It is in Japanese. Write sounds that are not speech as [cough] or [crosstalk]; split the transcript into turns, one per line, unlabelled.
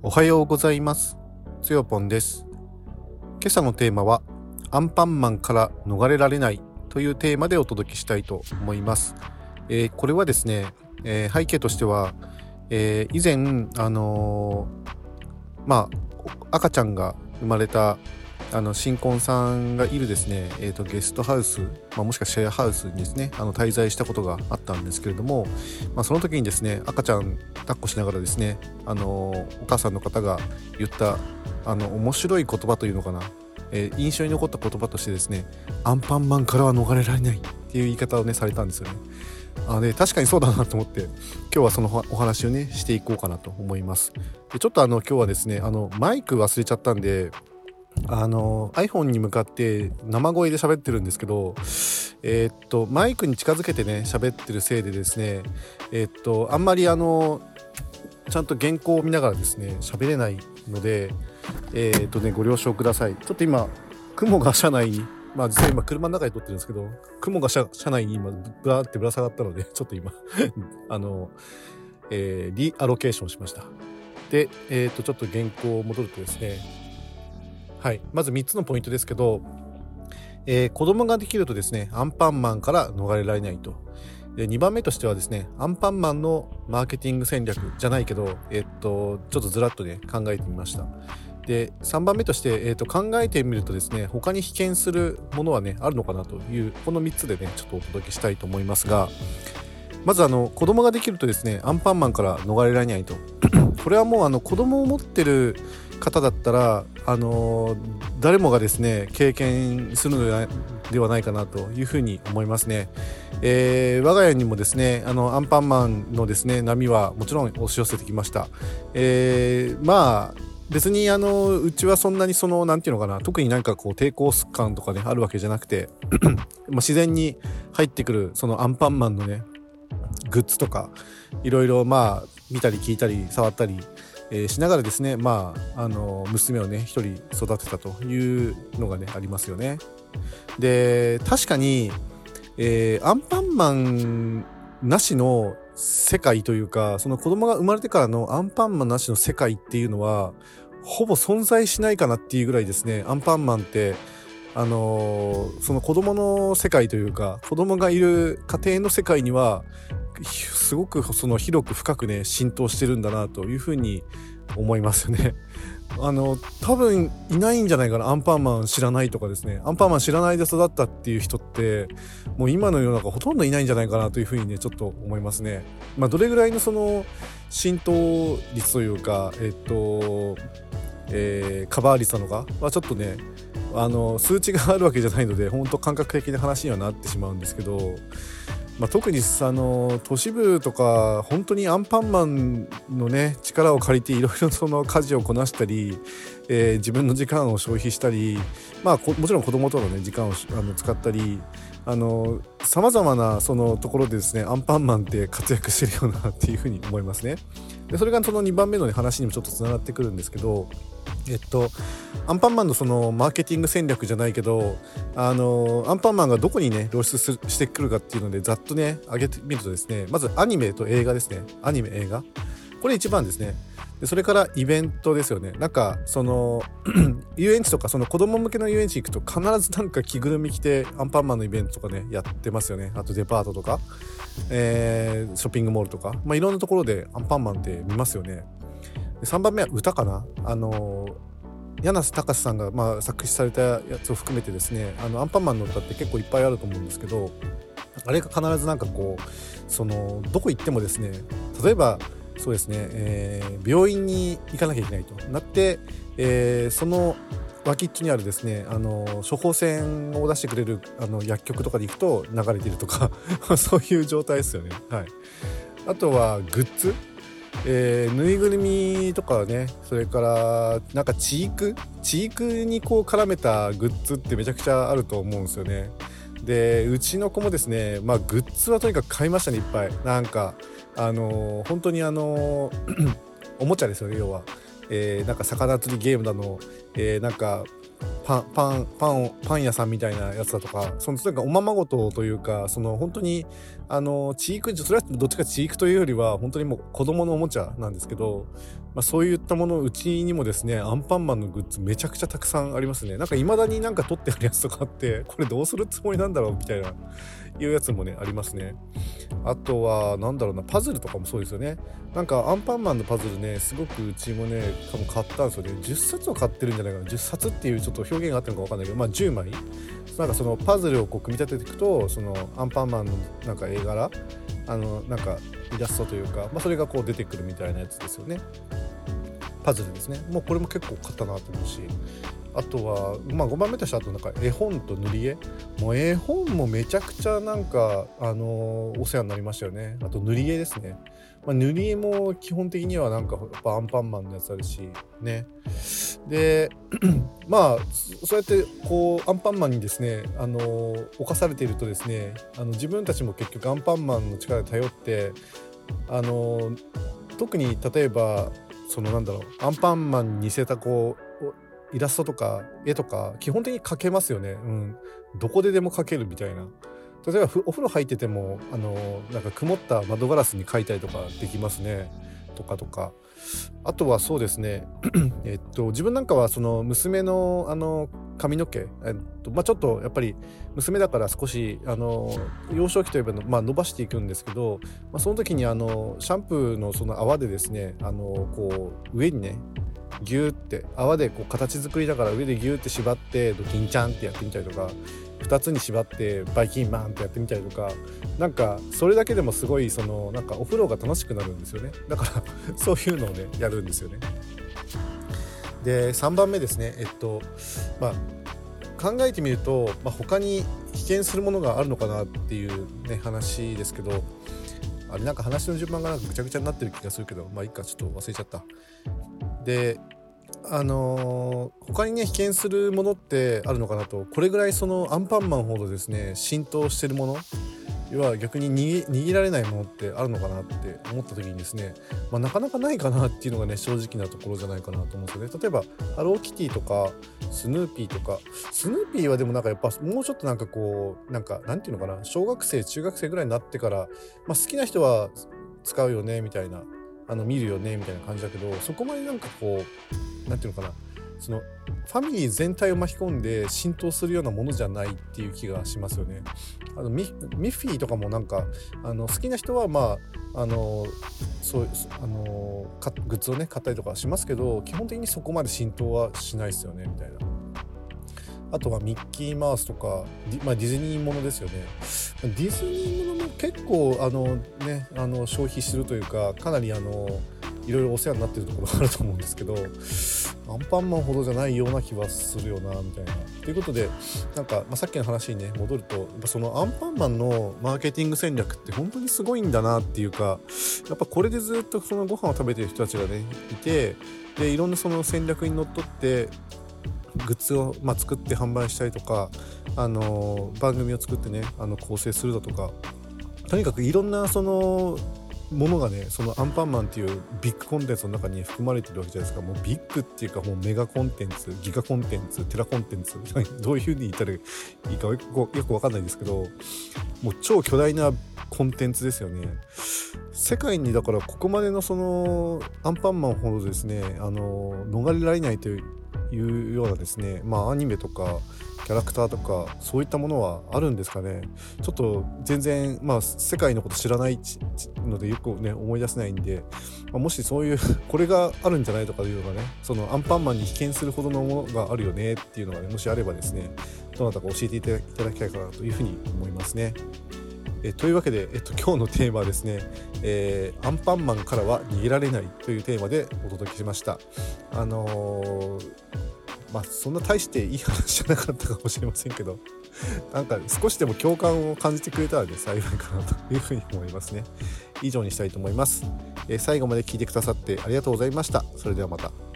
おはようございます。つよぽんです。今朝のテーマはアンパンマンから逃れられないというテーマでお届けしたいと思います、えー、これはですね、えー、背景としては、えー、以前あのまあ赤ちゃんが生まれたあの新婚さんがいるですね、えーと、ゲストハウス、まあ、もしくはシェアハウスにですねあの滞在したことがあったんですけれども、まあ、その時にですね赤ちゃん抱っこしながらですねあのお母さんの方が言ったあの面白い言葉というのかな、えー、印象に残った言葉としてですねアンパンマンからは逃れられないっていう言い方をねされたんですよね。あで確かにそうだなと思って今日はそのお話をねしていこうかなと思います。でちょっとあの今日はですねあのマイク忘れちゃったんであの iPhone に向かって生声で喋ってるんですけどえー、っとマイクに近づけてね喋ってるせいでですねえー、っとあんまりあのちゃんと原稿を見ながらですね喋れないのでえー、っとねご了承ください。ちょっと今蜘蛛が車内にまあ実は今車の中で撮ってるんですけど蜘蛛が車内に今ブラーってぶら下がったのでちょっと今 [laughs] あの、えー、 reallocation しました。でえっとちょっと原稿を戻るとですねはい、まず3つのポイントですけど、えー、子供ができるとですねアンパンマンから逃れられないと。で2番目としてはですねアンパンマンのマーケティング戦略じゃないけど、えっとちょっとずらっとね考えてみました。で3番目として、えー、と考えてみるとですね他に被験するものはねあるのかなというこの3つでねちょっとお届けしたいと思いますがまずあの子供ができるとですねアンパンマンから逃れられないと。[clears throat] これはもうあの子供を持ってる方だったら、あのー、誰もがですね経験するのではないかなというふうに思いますね。えー、我が家にもですねあのアンパンマンのですね波はもちろん押し寄せてきました。えー、まあ別にあのうちはそんなにその何て言うのかな特になんかこう抵抗感とかねあるわけじゃなくて [clears throat] ま自然に入ってくるそのアンパンマンのねグッズとかいろいろまあ見たり聞いたり触ったりえー、しながらですねまああの娘をね一人育てたというのがねありますよね。で確かに、えー、アンパンマンなしの世界というかその子供が生まれてからのアンパンマンなしの世界っていうのはほぼ存在しないかなっていうぐらいですねアンパンマンってあのー、その子供の世界というか子供がいる家庭の世界にはすごくその広く深くね浸透してるんだなというふうに思いますよね。[laughs] あの多分いないんじゃないかなアンパンマン知らないとかですねアンパンマン知らないで育ったっていう人ってもう今の世の中ほとんどいないんじゃないかなというふうにねちょっと思いますね。まあ、どれぐらいのその浸透率というかえっと、えー、カバー率なのか？はちょっとねあの数値があるわけじゃないので本当感覚的な話にはなってしまうんですけどまあ、特にあの都市部とか本当にアンパンマンのね力を借りていろいろその家事をこなしたり、えー、自分の時間を消費したり、まあ、もちろん子供との、ね、時間をあの使ったりさまざまなそのところでですねアンパンマンって活躍してるよなっていうふうに思いますね。でそれがその2番目の、ね、話にもちょっとつながってくるんですけどえっと、アンパンマンのそのマーケティング戦略じゃないけどあのアンパンマンがどこにね露出してくるかっていうのでざっとね上げてみるとですねまずアニメと映画ですね。アニメ映画。これ一番ですね。でそれからイベントですよね。なんかその [clears throat] 遊園地とかその子供向けの遊園地行くと必ずなんか着ぐるみ着てアンパンマンのイベントとかねやってますよね。あとデパートとか、えー、ショッピングモールとか、まあ、いろんなところでアンパンマンって見ますよね。で3番目は歌かな。あの柳瀬隆さんが、まあ、作詞されたやつを含めてですねあのアンパンマンの歌って結構いっぱいあると思うんですけどあれが必ずなんかこうそのどこ行ってもですね例えばそうですね、えー、病院に行かなきゃいけないとなって、えー、その脇っちょにあるですねあの処方箋を出してくれるあの薬局とかで行くと流れてるとか [laughs] そういう状態ですよね。はい、あとはグッズ。えー、ぬいぐるみとかねそれからなんかチーク？チークにこう絡めたグッズってめちゃくちゃあると思うんですよね。でうちの子もですねまあグッズはとにかく買いましたねいっぱい。なんかあの、本当にあの、[clears throat] おもちゃですよね要は、えー、なんか魚釣りゲームだの、えー、なんかパンパンパンパン屋さんみたいなやつだとかそのなんかおままごとというかその本当にあのチークそれはどっちかチークというよりは本当にもう子供のおもちゃなんですけど、まあ、そういったものうちにもですねアンパンマンのグッズめちゃくちゃたくさんありますね。なんか未だになんか撮ってあるやつとかあってこれどうするつもりなんだろうみたいないうやつもねありますね。あとはなんだろうなパズルとかもそうですよね。なんかアンパンマンのパズルねすごくうちもね多分買ったんですよね。10冊を買ってるんじゃないかな。10冊っていうちょっと表現があってるのか分かんないけどまあ10枚なんかそのパズルをこう組み立てていくとそのアンパンマンのなんか絵柄あのなんかイラストというか、まあ、それがこう出てくるみたいなやつですよね。パズルですね。もうこれも結構買ったなと思うし。あとは、まあ、5番目としてあとなんか絵本と塗り絵。もう絵本もめちゃくちゃなんか、あの、お世話になりましたよね。あと塗り絵ですね、まあ、塗り絵も基本的にはなんかやっぱアンパンマンのやつあるしね。で [clears throat] まあそうやってこうアンパンマンにですね、あのー、侵されているとですねあの自分たちも結局アンパンマンの力で頼ってあの、特に例えばそのなんだろうアンパンマンに似せたこうイラストとか絵とか基本的に描けますよね。うん。どこででも描けるみたいな。例えばお風呂入っててもあのなんか曇った窓ガラスに描いたりとかできますね。とかとか。あとはそうですね。[clears throat] えっと自分なんかはその娘のあの髪の毛、えっとまあ、ちょっとやっぱり娘だから少しあの幼少期といえばの、まあ、伸ばしていくんですけど、まあ、その時にあのシャンプーのその泡でですねあのこう上にねギューって泡でこう形作りながら上でギューって縛ってドキンちゃんってやってみたりとか2つに縛ってバイキンマンってやってみたりとかなんかそれだけでもすごいそのなんかお風呂が楽しくなるんですよね。だからそういうのをねやるんですよね。で3番目ですね。えっとまあ考えてみると、まあ、他に危険するものがあるのかなっていうね話ですけどあれなんか話の順番がなんかぐちゃぐちゃになってる気がするけどまあいいかちょっと忘れちゃった。であのー、他にね被験するものってあるのかなと。これぐらいそのアンパンマンほどですね浸透してるもの要は逆に握られないものってあるのかなって思った時にですね、まあ、なかなかないかなっていうのがね正直なところじゃないかなと思うんですよね。例えばハローキティとかスヌーピーとかスヌーピーはでもなんかやっぱもうちょっとなんかこうなんかなんていうのかな小学生中学生ぐらいになってから、まあ、好きな人は使うよねみたいな。あの見るよねみたいな感じだけどそこまでなんかこう何て言うのかなそのファミリー全体を巻き込んで浸透するようなものじゃないっていう気がしますよね。あのミッフィーとかもなんかあの好きな人はまああのそうあのグッズをね買ったりとかしますけど基本的にそこまで浸透はしないですよねみたいな。あとはミッキーマウスとかディ,、まあ、ディズニーものですよね。ディズニー結構あの、ね、あの消費するというかかなりあのいろいろお世話になってるところがあると思うんですけどアンパンマンほどじゃないような気はするよなみたいな。ということでなんか、まあ、さっきの話にね戻るとそのアンパンマンのマーケティング戦略って本当にすごいんだなっていうかやっぱこれでずっとそのご飯を食べてる人たちがねいてでいろんなその戦略にのっとってグッズを、まあ、作って販売したりとか、あの番組を作ってねあの構成するだとかとにかくいろんなそのものがねそのアンパンマンっていうビッグコンテンツの中に含まれてるわけじゃないですか。もうビッグっていうかもうメガコンテンツギガコンテンツテラコンテンツ。[laughs] どういう風に言ったらいいかよくよくわかんないですけどもう超巨大なコンテンツですよね。世界にだからここまでのそのアンパンマンほどですねあの逃れられないといういうようなですねまあアニメとかキャラクターとかそういったものはあるんですかね？ちょっと全然まあ世界のこと知らないのでよくね思い出せないんで、まあ、もしそういう [laughs] これがあるんじゃないとかいうのがねそのアンパンマンに被験するほどのものがあるよねっていうのがねもしあればですねどなたか教えていただきたいかなというふうに思いますね。えというわけで、えっと、今日のテーマはですね、えー、アンパンマンからは逃げられないというテーマでお届けしました。あのー、まあ、そんな大していい話じゃなかったかもしれませんけど、[laughs] なんか少しでも共感を感じてくれたらね、幸いかなというふうに思いますね。以上にしたいと思います。え、最後まで聞いてくださってありがとうございました。それではまた。